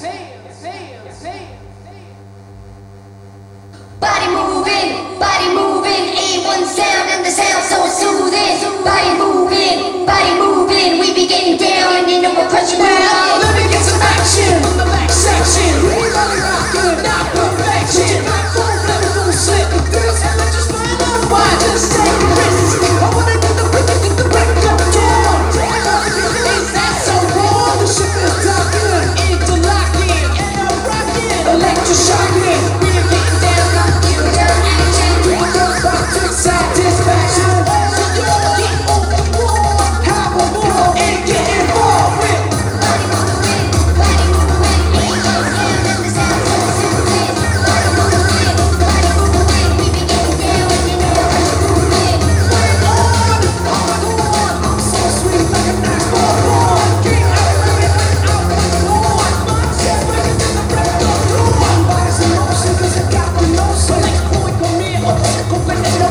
sim